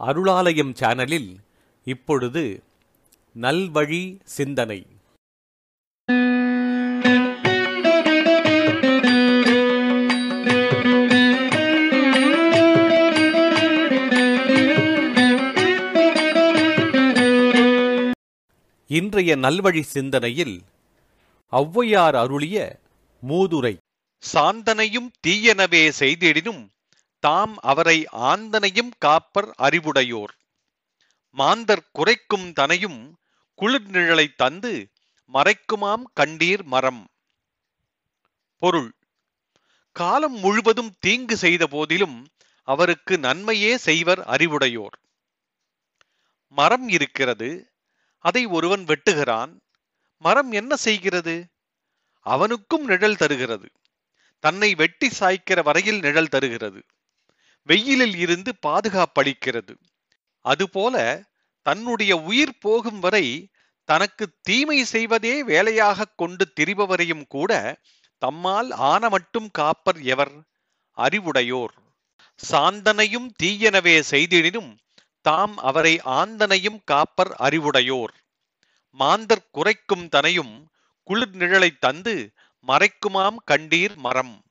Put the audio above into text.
அருளாலயம் சேனலில் இப்பொழுது நல்வழி சிந்தனை. இன்றைய நல்வழி சிந்தனையில் ஒளவையார் அருளிய மூதுரை. சாந்தனையும் தீயனவே செய்திடினும் தாம் அவரை ஆந்தனையும் காப்பர் அறிவுடையோர். மாந்தர் குறைக்கும் தனையும் குளிர் நிழலைத் தந்து மறைக்குமாம் கண்டீர் மரம். பொருள். காலம் முழுவதும் தீங்கு செய்த போதிலும் அவருக்கு நன்மையே செய்வர் அறிவுடையோர். மரம் இருக்கிறது அதை ஒருவன் வெட்டுகிறான். மரம் என்ன செய்கிறது? அவனுக்கும் நிழல் தருகிறது. தன்னை வெட்டி சாய்க்கிற வரையில் நிழல் தருகிறது. வெயிலில் இருந்து பாதுகாப்பளிக்கிறது. அதுபோல தன்னுடைய உயிர் போகும் வரை தனக்கு தீமை செய்வதே வேலையாகக் கொண்டு திரிபவரையும் கூட தம்மால் ஆன மட்டும் காப்பர் எவர்? அறிவுடையோர். சாந்தனையும் தீயனவே செய்திடினும் தாம் அவரை ஆந்தனையும் காப்பர் அறிவுடையோர். மாந்தர் குறைக்கும் தனையும் குளிர் நிழலை தந்து மறைக்குமாம் கண்டீர் மரம்.